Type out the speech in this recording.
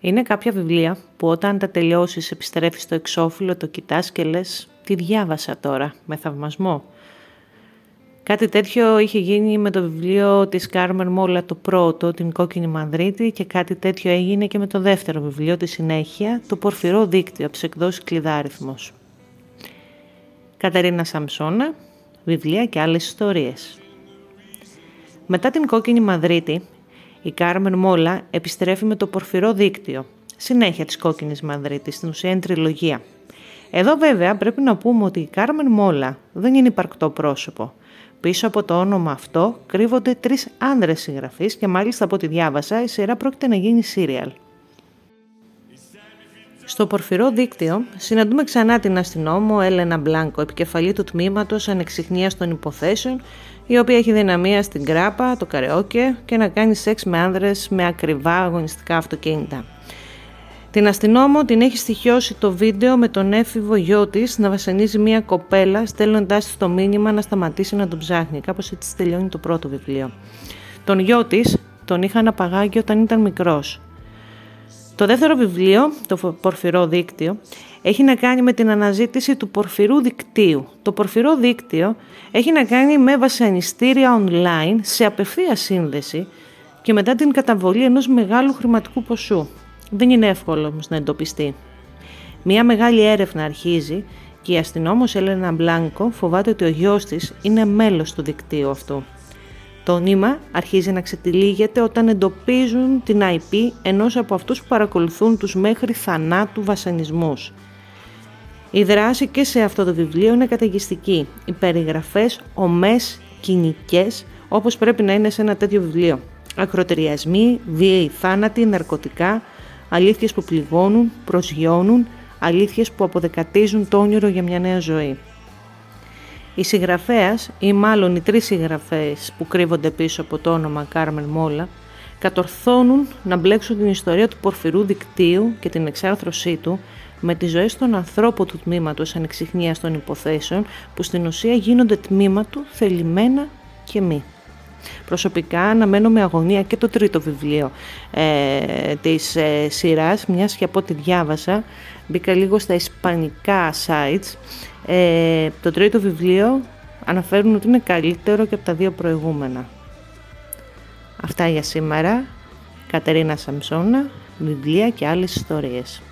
Είναι κάποια βιβλία που όταν τα τελειώσεις επιστρέφεις στο εξώφυλλο, το κοιτάς και λες «Τι διάβασα τώρα, με θαυμασμό». Κάτι τέτοιο είχε γίνει με το βιβλίο της Κάρμερ Μόλα το πρώτο, την Κόκκινη Μανδρίτη και κάτι τέτοιο έγινε και με το δεύτερο βιβλίο, τη συνέχεια, το Πορφυρό Δίκτυο από τις εκδόσεις Κλειδάριθμος. Κατερίνα Σαμψώνα, βιβλία και άλλες ιστορίες. Μετά την Κόκκινη Μαδρίτη, η Κάρμεν Μόλα επιστρέφει με το Πορφυρό Δίκτυο, συνέχεια της Κόκκινης Μαδρίτης, στην ουσία είναι τριλογία. Εδώ βέβαια πρέπει να πούμε ότι η Κάρμεν Μόλα δεν είναι υπαρκτό πρόσωπο. Πίσω από το όνομα αυτό κρύβονται τρεις άνδρες συγγραφείς και μάλιστα από ό,τι διάβασα η σειρά πρόκειται να γίνει σύριαλ. Στο πορφυρό δίκτυο συναντούμε ξανά την αστυνόμο Έλενα Μπλάνκο, επικεφαλή του τμήματος Ανεξιχνίας των Υποθέσεων, η οποία έχει δυναμία στην κράπα, το καρεόκε και να κάνει σεξ με άνδρες με ακριβά αγωνιστικά αυτοκίνητα. Την αστυνόμο την έχει στοιχειώσει το βίντεο με τον έφηβο γιο της να βασανίζει μια κοπέλα, στέλνοντάς της το μήνυμα να σταματήσει να τον ψάχνει. Κάπως έτσι τελειώνει το πρώτο βιβλίο. Τον γιο της τον είχαν απαγάγει όταν ήταν μικρός. Το δεύτερο βιβλίο, το Πορφυρό Δίκτυο, έχει να κάνει με την αναζήτηση του πορφυρού δικτύου. Το πορφυρό δίκτυο έχει να κάνει με βασανιστήρια online σε απευθεία σύνδεση και μετά την καταβολή ενός μεγάλου χρηματικού ποσού. Δεν είναι εύκολο όμως να εντοπιστεί. Μία μεγάλη έρευνα αρχίζει και η αστυνόμος Έλενα Μπλάνκο φοβάται ότι ο γιος της είναι μέλος του δικτύου αυτού. Το νήμα αρχίζει να ξετυλίγεται όταν εντοπίζουν την IP ενός από αυτούς που παρακολουθούν τους μέχρι θανάτου βασανισμούς. Η δράση και σε αυτό το βιβλίο είναι καταιγιστική. Οι περιγραφές ομές κοινικές όπως πρέπει να είναι σε ένα τέτοιο βιβλίο. Ακροτηριασμοί, βίαιοι θάνατοι, ναρκωτικά, αλήθειες που πληγώνουν, προσγειώνουν, αλήθειες που αποδεκατίζουν το όνειρο για μια νέα ζωή. Η συγγραφέας, ή μάλλον οι τρεις συγγραφές που κρύβονται πίσω από το όνομα Κάρμεν Μόλα, κατορθώνουν να μπλέξουν την ιστορία του πορφυρού δικτύου και την εξάρθρωσή του με τις ζωές των ανθρώπων του τμήματος ανεξιχνίας των υποθέσεων που στην ουσία γίνονται τμήμα του θελημένα και μη. Προσωπικά αναμένω με αγωνία και το τρίτο βιβλίο ε, της ε, σειράς, μιας και από ό,τι διάβασα, μπήκα λίγο στα ισπανικά sites. Ε, το τρίτο βιβλίο αναφέρουν ότι είναι καλύτερο και από τα δύο προηγούμενα. Αυτά για σήμερα. Κατερίνα Σαμψώνα, βιβλία και άλλες ιστορίες.